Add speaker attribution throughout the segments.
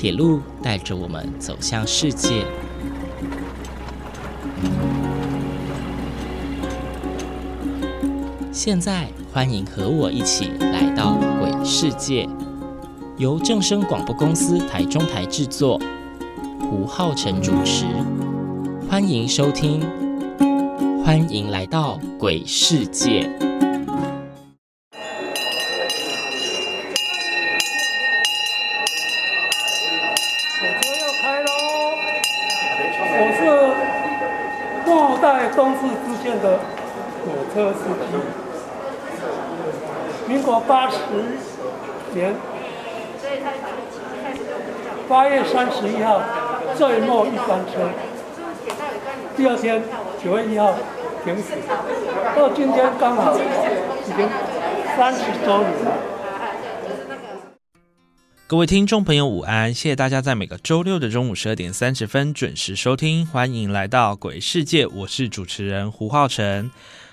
Speaker 1: 铁路带着我们走向世界。现在，欢迎和我一起来到鬼世界，由正声广播公司台中台制作，胡浩辰主持。欢迎收听，欢迎来到鬼世界。
Speaker 2: 八十年八月三十一号最末一班车，第二天九月一号停驶，到今天刚好已经三十周年了。
Speaker 3: 各位听众朋友，午安！谢谢大家在每个周六的中午十二点三十分准时收听，欢迎来到鬼世界，我是主持人胡浩辰。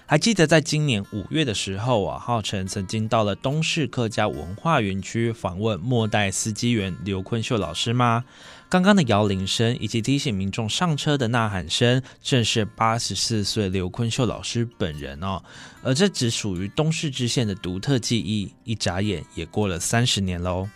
Speaker 3: 还记得在今年五月的时候啊，浩辰曾经到了东市客家文化园区访问末代司机员刘坤秀老师吗？刚刚的摇铃声以及提醒民众上车的呐喊声，正是八十四岁刘坤秀老师本人哦。而这只属于东市支线的独特记忆，一眨眼也过了三十年喽。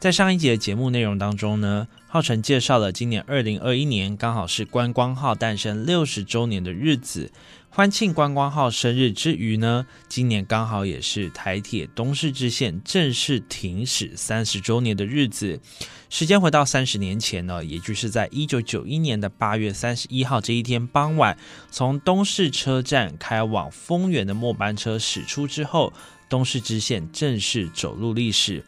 Speaker 3: 在上一节的节目内容当中呢，浩辰介绍了今年二零二一年刚好是观光号诞生六十周年的日子，欢庆观光号生日之余呢，今年刚好也是台铁东势支线正式停驶三十周年的日子。时间回到三十年前呢，也就是在一九九一年的八月三十一号这一天傍晚，从东势车站开往丰原的末班车驶出之后，东势支线正式走入历史。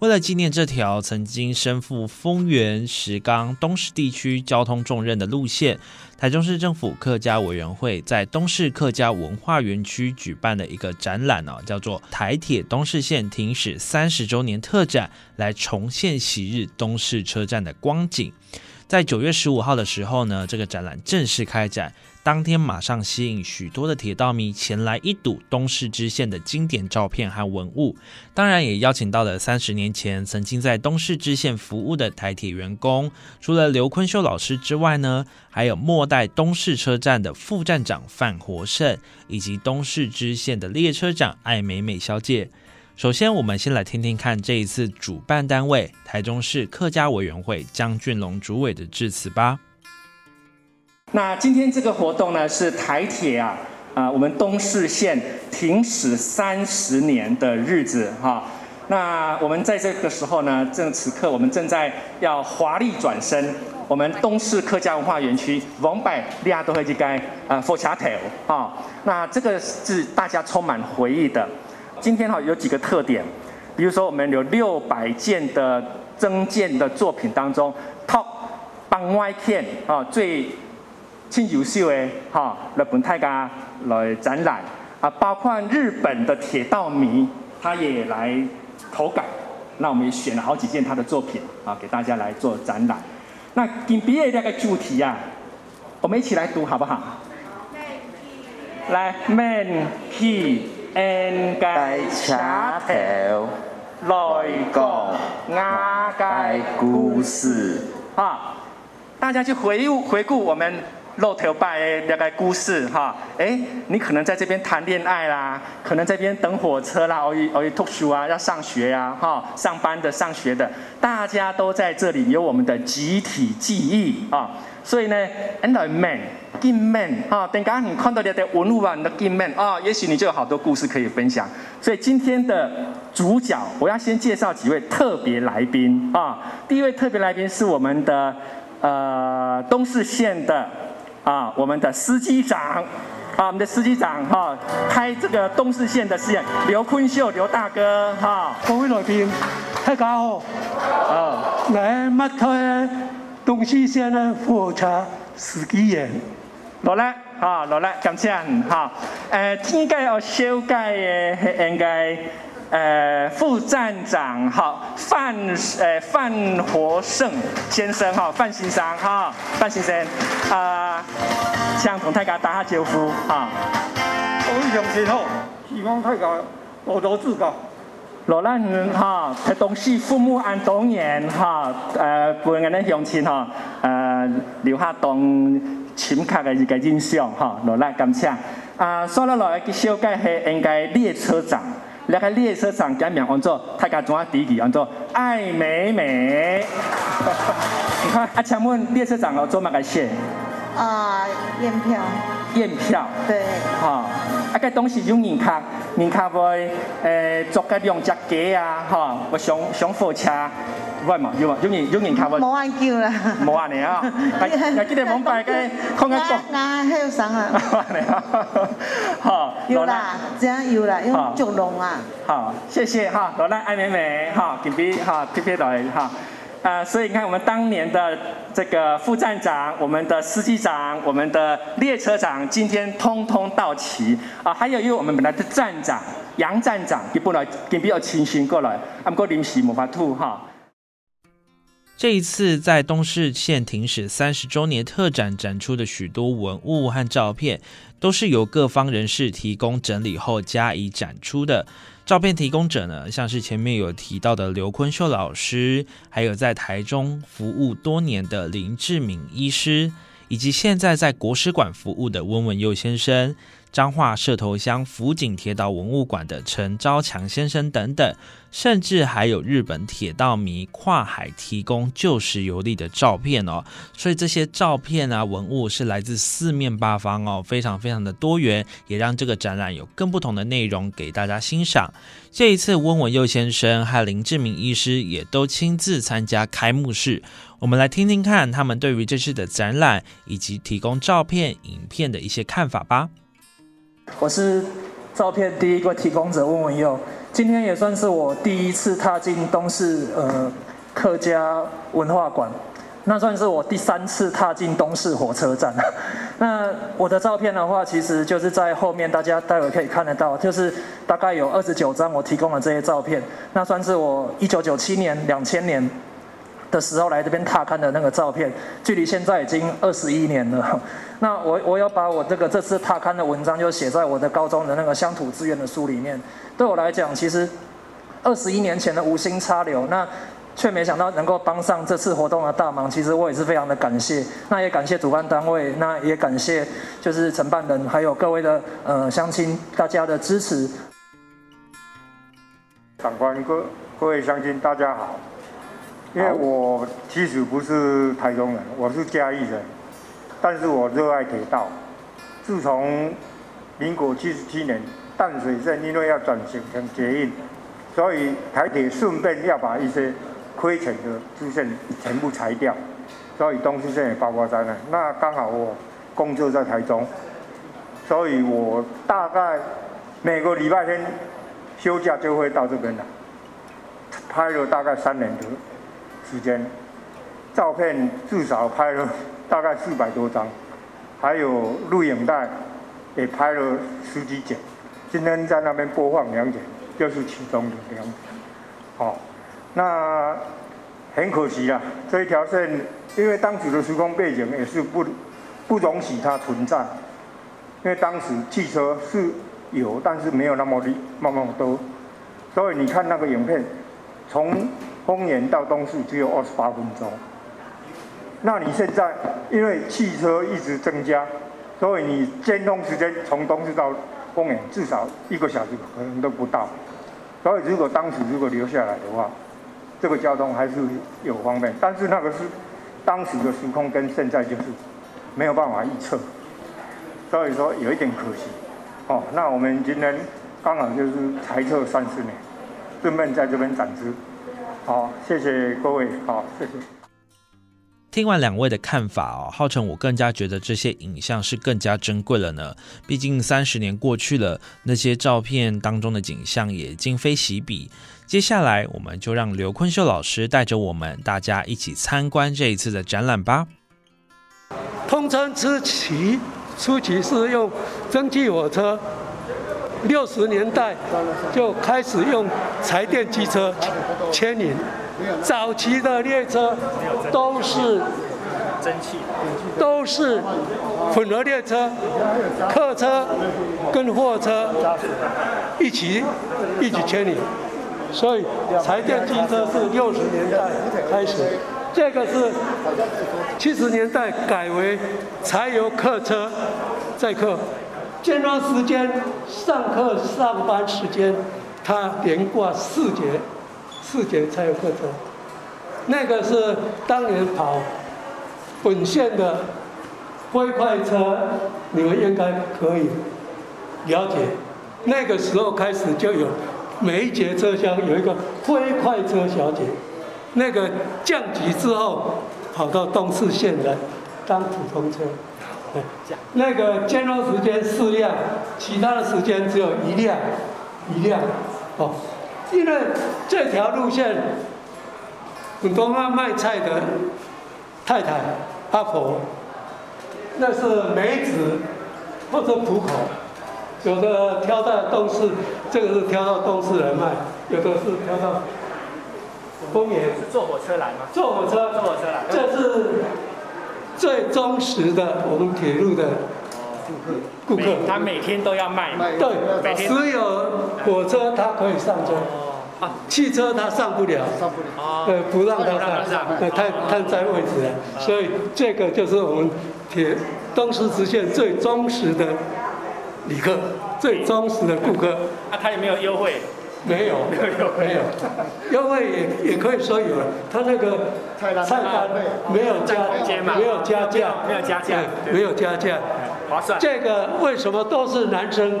Speaker 3: 为了纪念这条曾经身负丰原、石冈、东市地区交通重任的路线，台中市政府客家委员会在东市客家文化园区举办了一个展览哦，叫做“台铁东市线停驶三十周年特展”，来重现昔日东市车站的光景。在九月十五号的时候呢，这个展览正式开展。当天马上吸引许多的铁道迷前来一睹东市支线的经典照片和文物，当然也邀请到了三十年前曾经在东市支线服务的台铁员工，除了刘坤秀老师之外呢，还有末代东市车站的副站长范活胜，以及东市支线的列车长艾美美小姐。首先，我们先来听听看这一次主办单位台中市客家委员会江俊龙主委的致辞吧。
Speaker 4: 那今天这个活动呢，是台铁啊，啊，我们东势线停驶三十年的日子哈。那我们在这个时候呢，正此刻我们正在要华丽转身，我们东势客家文化园区王百利亚都会去该啊佛卡头啊。那这个是大家充满回忆的。今天哈有几个特点，比如说我们有六百件的增建的作品当中，Top 帮外片啊最。亲优秀诶哈，日本泰家来展览啊，包括日本的铁道迷，他也来投稿。那我们也选了好几件他的作品啊，给大家来做展览。那今毕业那个主题啊，我们一起来读好不好？来，Man P N 街茶头来讲雅界故事啊，大家去回顾回顾我们。露头拜大概故事哈，哎，你可能在这边谈恋爱啦，可能在这边等火车啦，偶尔偶尔读书啊，要上学呀，哈，上班的、上学的，大家都在这里有我们的集体记忆啊。所以呢，and man, g man 啊，等下你看到你的文物啊，你的 g man 啊，也许你就有好多故事可以分享。所以今天的主角，我要先介绍几位特别来宾啊。第一位特别来宾是我们的呃东势县的。啊，我们的司机长，啊，我们的司机长哈，开这个东势线的线，刘坤秀，刘大哥哈，
Speaker 2: 各位来宾，大家好，啊，来麦开东势线的火车司机员，
Speaker 4: 落来，啊，落来，感谢哈，呃，天界要修改的应该。呃，副站长哈，范呃范活胜先生哈，范先生哈，范先生啊，向同大家打下招呼哈。
Speaker 2: 各位同事好，希望大家多多指教。
Speaker 4: 罗兰哈，台东市父母安东年哈，呃，本人的乡亲哈，呃，留下当深刻的一个印象哈，罗兰感谢。啊，说了来，小介是应该列车长，那个列车上改名按做，大家怎啊提起叫做爱美美。你看，啊，请问列车长要做乜个事？
Speaker 5: 啊，验票。
Speaker 4: 验票。
Speaker 5: 对。
Speaker 4: 哈，啊，个东西用人卡，人卡会诶做个两只鸡啊，哈，我上上火车。喂嘛，用用人用人卡会。
Speaker 5: 冇按叫啦。
Speaker 4: 冇按你啊！又记得冇拜嘅，看个
Speaker 5: 讲。啊，还有啥啊？
Speaker 4: 好，
Speaker 5: 有啦，这样有啦，用竹笼啊。
Speaker 4: 好，谢谢哈，罗兰爱美美哈，给比哈，特别来哈。啊，所以你看，我们当年的这个副站长、我们的司机长、我们的列车长，今天通通到齐啊！还有因为我们本来的站长杨站长，也本来也比较清醒过来，不过临时没法吐哈。
Speaker 3: 这一次在东市县停驶三十周年特展展出的许多文物和照片，都是由各方人士提供整理后加以展出的。照片提供者呢，像是前面有提到的刘坤秀老师，还有在台中服务多年的林志敏医师，以及现在在国史馆服务的温文佑先生。彰化社头乡福井铁道文物馆的陈昭强先生等等，甚至还有日本铁道迷跨海提供旧时游历的照片哦。所以这些照片啊文物是来自四面八方哦，非常非常的多元，也让这个展览有更不同的内容给大家欣赏。这一次温文佑先生和林志明医师也都亲自参加开幕式，我们来听听看他们对于这次的展览以及提供照片、影片的一些看法吧。
Speaker 6: 我是照片第一个提供者温文佑，今天也算是我第一次踏进东市呃客家文化馆，那算是我第三次踏进东市火车站。那我的照片的话，其实就是在后面，大家待会可以看得到，就是大概有二十九张我提供的这些照片，那算是我一九九七年、两千年。的时候来这边踏勘的那个照片，距离现在已经二十一年了。那我我要把我这个这次踏勘的文章就写在我的高中的那个乡土资源的书里面。对我来讲，其实二十一年前的无心插柳，那却没想到能够帮上这次活动的大忙。其实我也是非常的感谢。那也感谢主办单位，那也感谢就是承办人，还有各位的呃乡亲大家的支持。
Speaker 7: 长官各各位乡亲大家好。因为我其实不是台中人，我是嘉义人，但是我热爱铁道。自从民国七十七年淡水线因为要转型成捷运，所以台铁顺便要把一些亏钱的支线全部裁掉，所以东西线也包括在内。那刚好我工作在台中，所以我大概每个礼拜天休假就会到这边来，拍了大概三年多。时间，照片至少拍了大概四百多张，还有录影带也拍了十几剪。今天在那边播放两剪，就是其中的两剪。好，那很可惜啊，这一条线因为当时的时空背景也是不不容许它存在，因为当时汽车是有，但是没有那么的那么多，所以你看那个影片，从。丰原到东市只有二十八分钟，那你现在因为汽车一直增加，所以你监通时间从东市到丰原至少一个小时可能都不到。所以如果当时如果留下来的话，这个交通还是有方便。但是那个是当时的时空跟现在就是没有办法预测，所以说有一点可惜。哦，那我们今天刚好就是裁测三十年，顺便在这边展示。好，谢谢各位。好，谢谢。
Speaker 3: 听完两位的看法哦，浩辰，我更加觉得这些影像是更加珍贵了呢。毕竟三十年过去了，那些照片当中的景象也今非昔比。接下来，我们就让刘坤秀老师带着我们大家一起参观这一次的展览吧。
Speaker 2: 通称之奇初期是用蒸汽火车。六十年代就开始用柴电机车牵引，早期的列车都是蒸汽，都是混合列车，客车跟货车一起一起牵引，所以柴电机车是六十年代开始，这个是七十年代改为柴油客车载客，建装时间上课上班时间，它连挂四节，四节才有客车，那个是当年跑本线的灰快车，你们应该可以了解。那个时候开始就有每一节车厢有一个灰快车小姐，那个降级之后跑到东四线来当普通车。那个兼装时间四辆，其他的时间只有一辆，一辆。哦，因为这条路线很多卖卖菜的太太阿婆，那是梅子或者浦口。有的挑到东市，这个是挑到东市来卖；有的是挑到公园。
Speaker 4: 是坐火车来吗？
Speaker 2: 坐火车，
Speaker 4: 坐火车来。
Speaker 2: 这是最忠实的我们铁路的顾客。
Speaker 4: 他每天都要卖。
Speaker 2: 对，只有火车他可以上车，啊，汽车他上不了，
Speaker 8: 上不了。
Speaker 2: 呃，不让他上，呃，太太占位置了。所以这个就是我们铁东石直线最忠实的。旅客最忠实的顾客，
Speaker 4: 啊，他有没有优惠？
Speaker 2: 没有，
Speaker 4: 没有，
Speaker 2: 没有，优惠也也可以说有，他那个菜单没有加，没有加价，
Speaker 4: 没有加价，
Speaker 2: 没有加价，
Speaker 4: 划算。
Speaker 2: 这个为什么都是男生？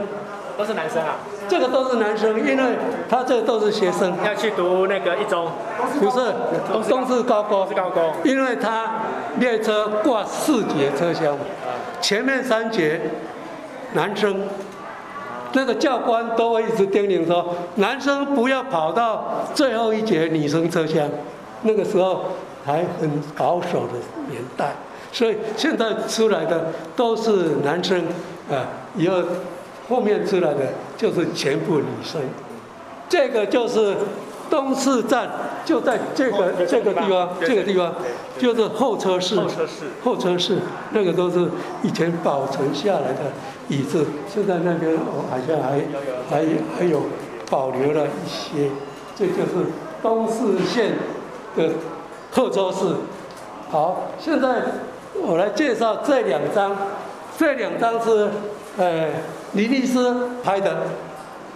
Speaker 4: 都是男生啊？
Speaker 2: 这个都是男生，因为他这都是学生，
Speaker 4: 要去读那个一中，
Speaker 2: 不是，都是高工，
Speaker 4: 是高工，
Speaker 2: 因为他列车挂四节车厢，前面三节。男生，那个教官都会一直叮咛说，男生不要跑到最后一节女生车厢。那个时候还很保守的年代，所以现在出来的都是男生，啊，以后后面出来的就是全部女生。这个就是东四站，就在这个这个地方，这个地方就是候车室，
Speaker 4: 候车室，
Speaker 2: 候车室，那个都是以前保存下来的。椅子现在那边我好像还还还有保留了一些，这就是东四县的贺州市。好，现在我来介绍这两张，这两张是呃林律师拍的，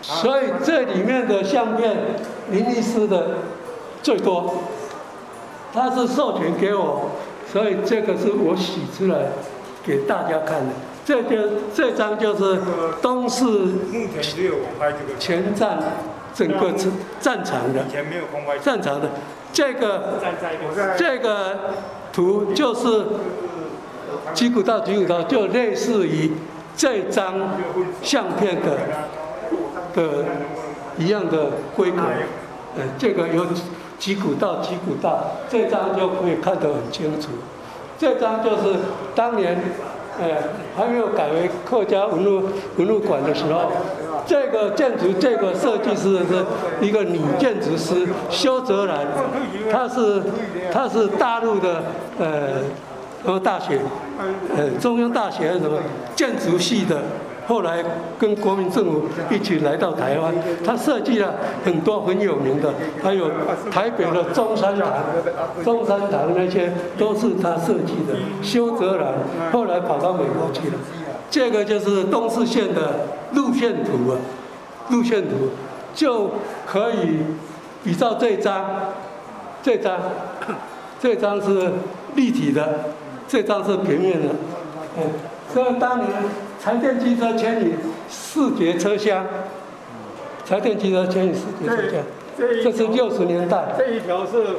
Speaker 2: 所以这里面的相片林律师的最多，他是授权给我，所以这个是我洗出来给大家看的。这就这张就是东市
Speaker 7: 目前只有我拍这个
Speaker 2: 全站整个战战场的，
Speaker 7: 以前没有空拍。
Speaker 2: 战场的这个这个图就是吉古道吉古道，就类似于这张相片的的一样的规格，呃，这个有吉古道吉古道，这张就可以看得很清楚，这张就是当年。哎，还没有改为客家文物文物馆的时候，这个建筑这个设计师是一个女建筑师肖泽兰，她是她是大陆的呃什么大学，呃中央大学什么建筑系的。后来跟国民政府一起来到台湾，他设计了很多很有名的，还有台北的中山堂、中山堂那些都是他设计的。修泽兰后来跑到美国去了，这个就是东四线的路线图啊，路线图就可以比照这张，这张，这张是立体的，这张是平面的，嗯，所以当年。柴电机车牵引四节车厢，柴电机车牵引四节车厢，这是六十年代。
Speaker 9: 这一条是，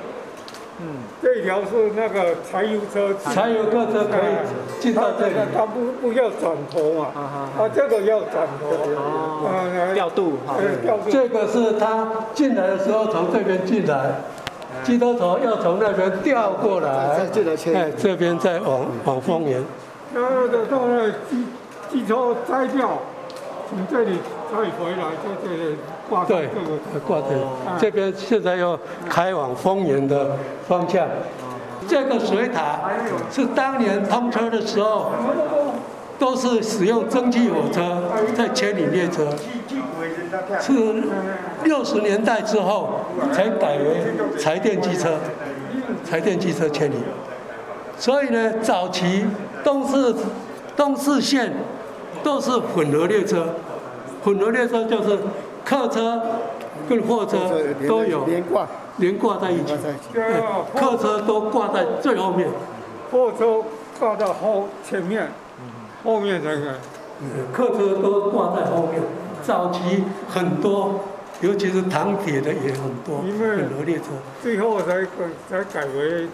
Speaker 9: 嗯，这一条是那个柴油车。
Speaker 2: 柴油客车可以进到这里。
Speaker 9: 它不不要转头嘛，啊，这个要转头，
Speaker 4: 啊，调度哈。
Speaker 9: 调度。
Speaker 2: 这个是他进来的时候从这边进来，机车头要从那边调过来，哎，这边再往往丰原。
Speaker 9: 然后的到那。汽车摘掉，从这里再回来，在这里挂这个
Speaker 2: 挂这，这边现在要开往丰原的方向。这个水塔是当年通车的时候，都是使用蒸汽火车在牵引列车。是六十年代之后才改为柴电机车，柴电机车千里。所以呢，早期东四东四线都是混合列车，混合列车就是客车跟货车都有
Speaker 9: 连挂，
Speaker 2: 连挂在一起，对客车都挂在最后面，
Speaker 9: 货车挂到后前面，后面那个
Speaker 2: 客车都挂在后面。早期很多，尤其是唐铁的也很多
Speaker 9: 因为
Speaker 2: 混合列车。
Speaker 9: 最后才改才改为，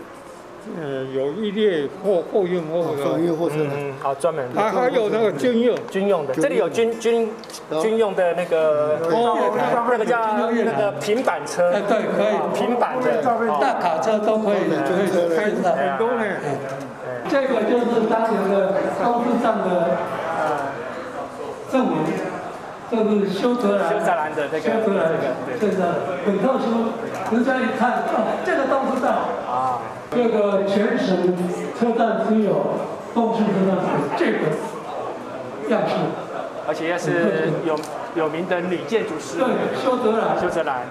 Speaker 9: 呃，有一列货货运货的，
Speaker 8: 商业货车
Speaker 10: 嗯，好，专门。
Speaker 9: 还还有那个军用，
Speaker 10: 军用的，这里有军军军用的那个
Speaker 9: 哦
Speaker 10: 那个叫那个平板车，
Speaker 2: 哎，对，可以，
Speaker 10: 平板的，
Speaker 2: 大卡车都可以，可以开上。
Speaker 9: 很多呢。
Speaker 2: 这个就是当年的高速上的呃证明，这是修泽兰，
Speaker 10: 修泽兰的这个
Speaker 2: 修泽兰
Speaker 10: 这个对。
Speaker 2: 这个很特殊，人家一看，哦，这个东西到
Speaker 10: 啊，
Speaker 2: 这个全省车站只有东区车站有这个样式，
Speaker 10: 而且也是有有名的女建筑师，
Speaker 2: 对，修泽兰，
Speaker 10: 修泽兰，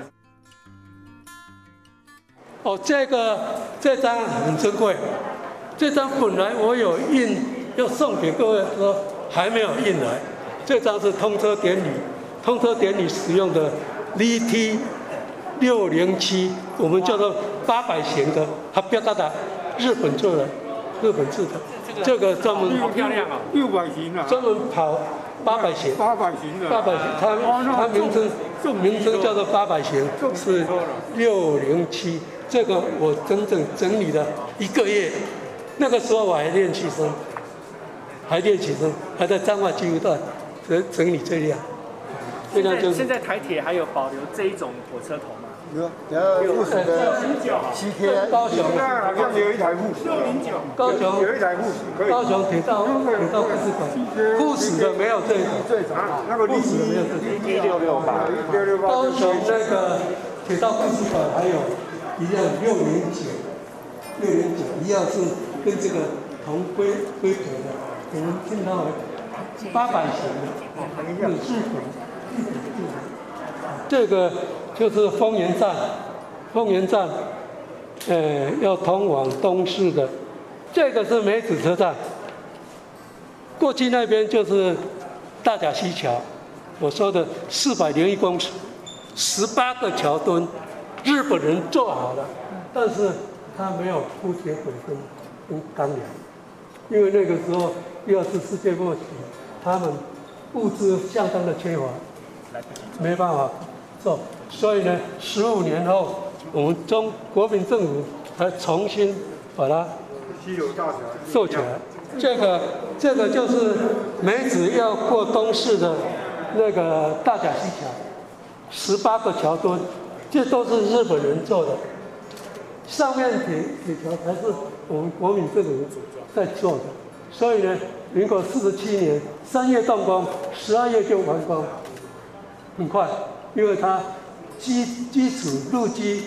Speaker 2: 哦，这个这张很珍贵，这张本来我有印要送给各位，说还没有印来。这张是通车典礼，通车典礼使用的 VT 六零七，我们叫做八百型的，它标大的日本做的，日本制的，这个专门
Speaker 10: 好漂亮啊，
Speaker 9: 六百型啊，
Speaker 2: 专门跑八百型。
Speaker 9: 八百型的，
Speaker 2: 八百型，它它名称名称叫做八百型，是六零七。这个我整整整理了一个月，那个时候我还练气声，还练气声，还在彰化纪录段整整理这辆，这
Speaker 10: 现在
Speaker 2: 辆就是
Speaker 10: 现在台铁还有保留这一种火车头吗？
Speaker 8: 有，然后附属的 CK
Speaker 2: 高雄
Speaker 7: 那好像有一台护士，
Speaker 2: 高雄
Speaker 7: 有一台护士可以。
Speaker 2: 高雄铁道铁道故事馆，护士的没有这个，
Speaker 7: 最长那个历史
Speaker 2: 没有这个。
Speaker 10: 一六六八，
Speaker 7: 六六八
Speaker 2: 高雄那个铁道故事馆还有一辆六零九，六零九一样是跟这个同规规格的，我们称它为八百型的，这个就是丰原站，丰原站，呃，要通往东市的，这个是梅子车站，过去那边就是大甲溪桥，我说的四百零一公尺，十八个桥墩，日本人做好了，但是他没有铺铁轨跟跟钢梁，因为那个时候第二次世界末期，他们物资相当的缺乏，没办法做，所以呢，十五年后，我们中国民政府才重新把它做起来。这个这个就是梅子要过东市的那个大甲溪桥，十八个桥墩，这都是日本人做的。上面铁铁桥才是我们国民政府在做的，所以呢，民国四十七年三月动工，十二月就完工，很快，因为它基基础路基、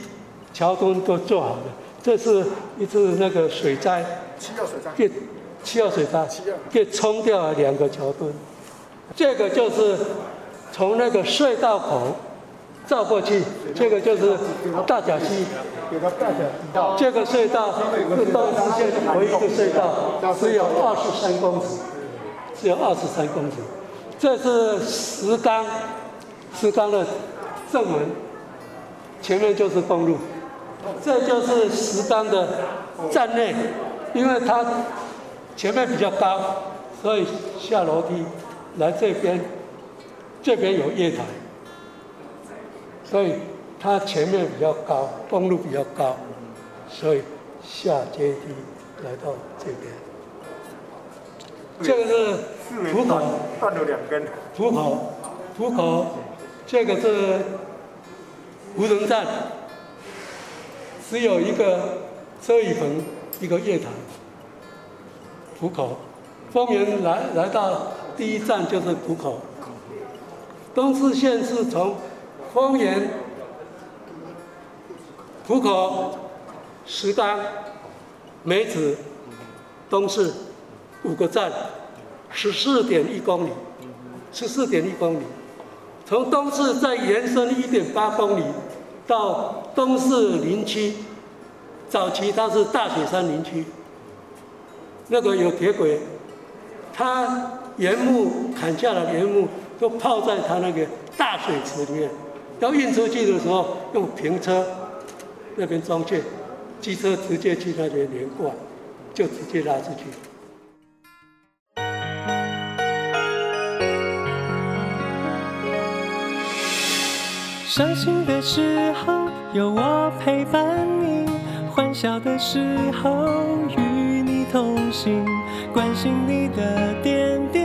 Speaker 2: 桥墩都做好了。这是一次那个水灾，
Speaker 8: 七号水灾，
Speaker 2: 给七号水灾给冲掉了两个桥墩，这个就是从那个隧道口照过去，这个就是大角溪。这个隧道是东四线唯一的隧道，只有二十三公尺，只有二十三公尺。这是石冈，石冈的正门，前面就是公路。这就是石冈的站内，因为它前面比较高，所以下楼梯来这边，这边有月台，所以它前面比较高，公路比较高，所以下阶梯来到这边。这个是浦口，
Speaker 7: 断了两根。
Speaker 2: 浦口，浦口，这个是无人站，只有一个遮雨棚，一个月台。浦口，丰原来来到第一站就是浦口。东四线是从丰原、浦口、石冈、梅子、东市五个站，十四点一公里，十四点一公里。从东市再延伸一点八公里到东市林区，早期它是大雪山林区，那个有铁轨，它原木砍下来的原木都泡在它那个大水池里面，要运出去的时候用平车那边装卸，机车直接去那边连挂，就直接拉出去。
Speaker 11: 伤心的时候有我陪伴你，欢笑的时候与你同行，关心你的点点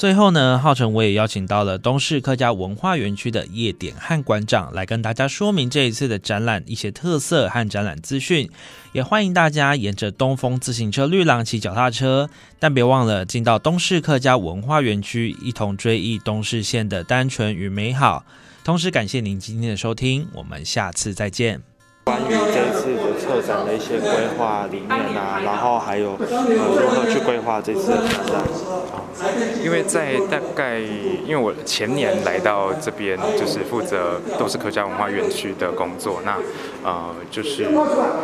Speaker 3: 最后呢，浩辰我也邀请到了东市客家文化园区的叶典汉馆长来跟大家说明这一次的展览一些特色和展览资讯。也欢迎大家沿着东风自行车绿廊骑脚踏车，但别忘了进到东市客家文化园区，一同追忆东市县的单纯与美好。同时感谢您今天的收听，我们下次再见。
Speaker 12: 关于这次的策展的一些规划理念啊，然后还有呃如何去规划这次的展览。
Speaker 13: 因为在大概，因为我前年来到这边，就是负责都是客家文化园区的工作，那呃就是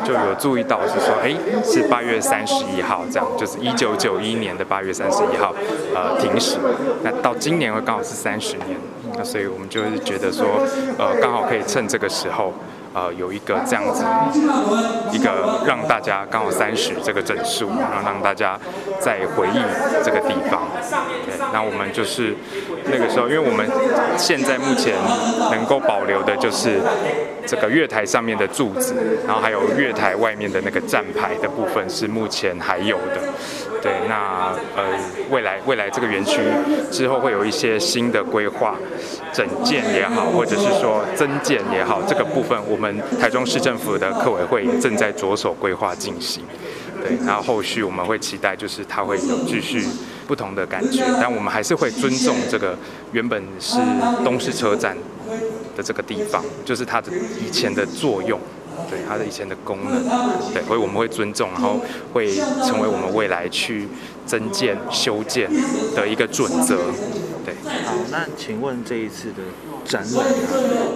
Speaker 13: 就有注意到是说，哎，是八月三十一号这样，就是一九九一年的八月三十一号，呃停驶，那到今年会刚好是三十年，那所以我们就是觉得说，呃刚好可以趁这个时候。呃，有一个这样子，一个让大家刚好三十这个整数，然后让大家再回忆这个地方。对，那我们就是那个时候，因为我们现在目前能够保留的就是这个月台上面的柱子，然后还有月台外面的那个站牌的部分是目前还有的。对，那呃，未来未来这个园区之后会有一些新的规划，整建也好，或者是说增建也好，这个部分我们台中市政府的客委会也正在着手规划进行。对，然后后续我们会期待就是它会有继续不同的感觉，但我们还是会尊重这个原本是东市车站的这个地方，就是它的以前的作用。对它的以前的功能，对，所以我们会尊重，然后会成为我们未来去增建、修建的一个准则。对，
Speaker 12: 好，那请问这一次的展览啊，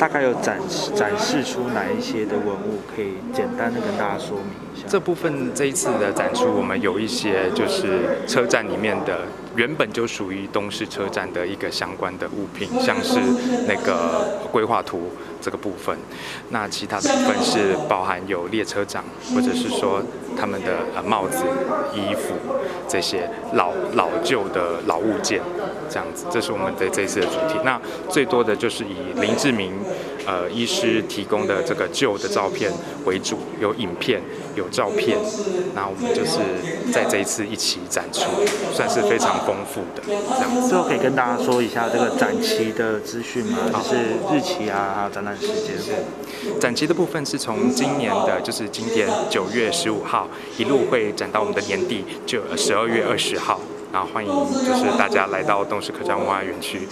Speaker 12: 大概有展示展示出哪一些的文物？可以简单的跟大家说明一下。
Speaker 13: 这部分这一次的展出，我们有一些就是车站里面的原本就属于东市车站的一个相关的物品，像是那个规划图。这个部分，那其他的部分是包含有列车长，或者是说他们的呃帽子、衣服这些老老旧的老物件，这样子，这是我们的这次的主题。那最多的就是以林志明呃医师提供的这个旧的照片为主，有影片、有照片，那我们就是在这一次一起展出，算是非常丰富的这样。
Speaker 12: 最后可以跟大家说一下这个展期的资讯吗？就是日期啊，还有展览。时间
Speaker 13: 是展期的部分是从今年的，就是今天九月十五号一路会展到我们的年底，就十二月二十号。然后欢迎就是大家来到东市客栈文化园区，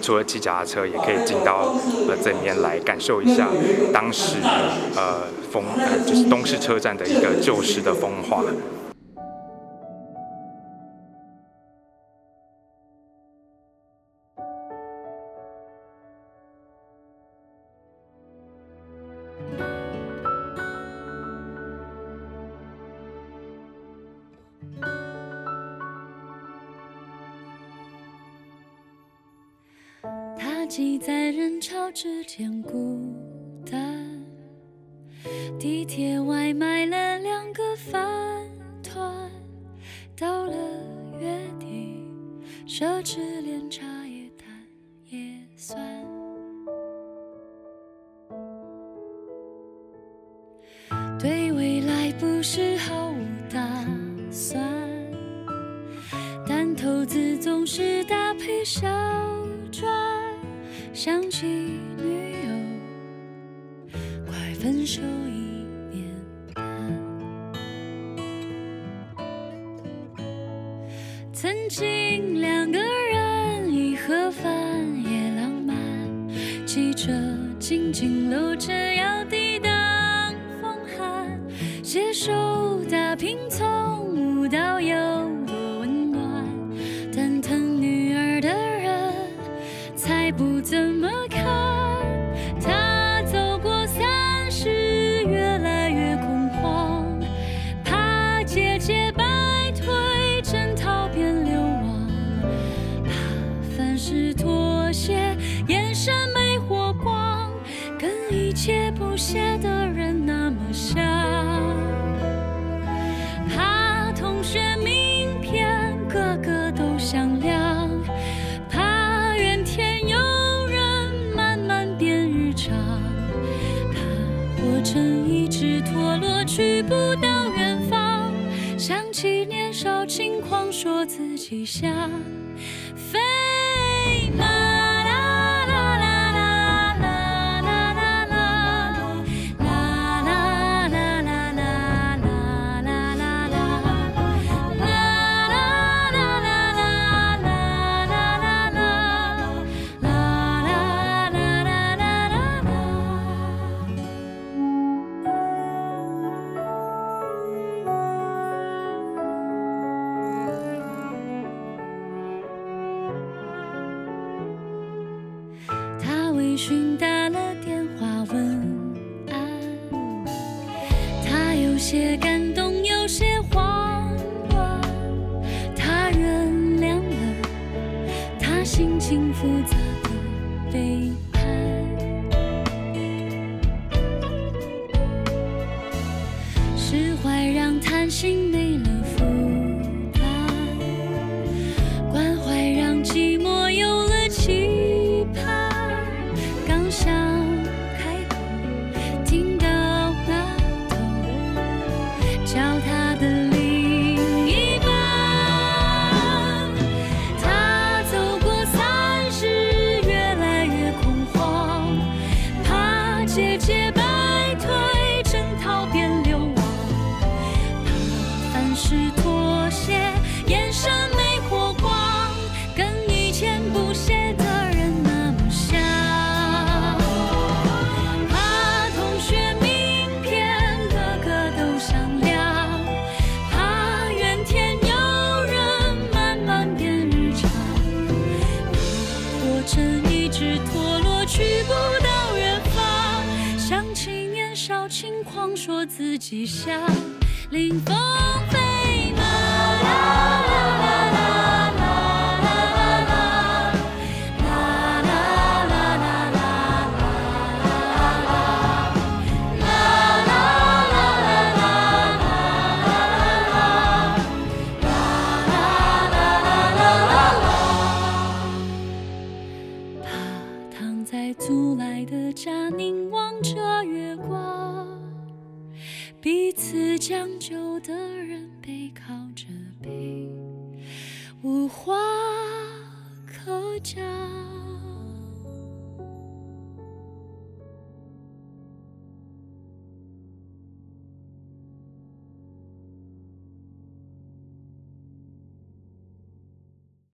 Speaker 13: 除了骑脚踏车，也可以进到呃这里面来感受一下当时呃风呃就是东市车站的一个旧时的风
Speaker 14: 挤在人潮之间孤单，地铁外买了两个饭团，到了月底，奢侈连茶叶蛋也算。曾年少轻狂，说自己像林峰飞马。将就的人背靠着背无话可讲。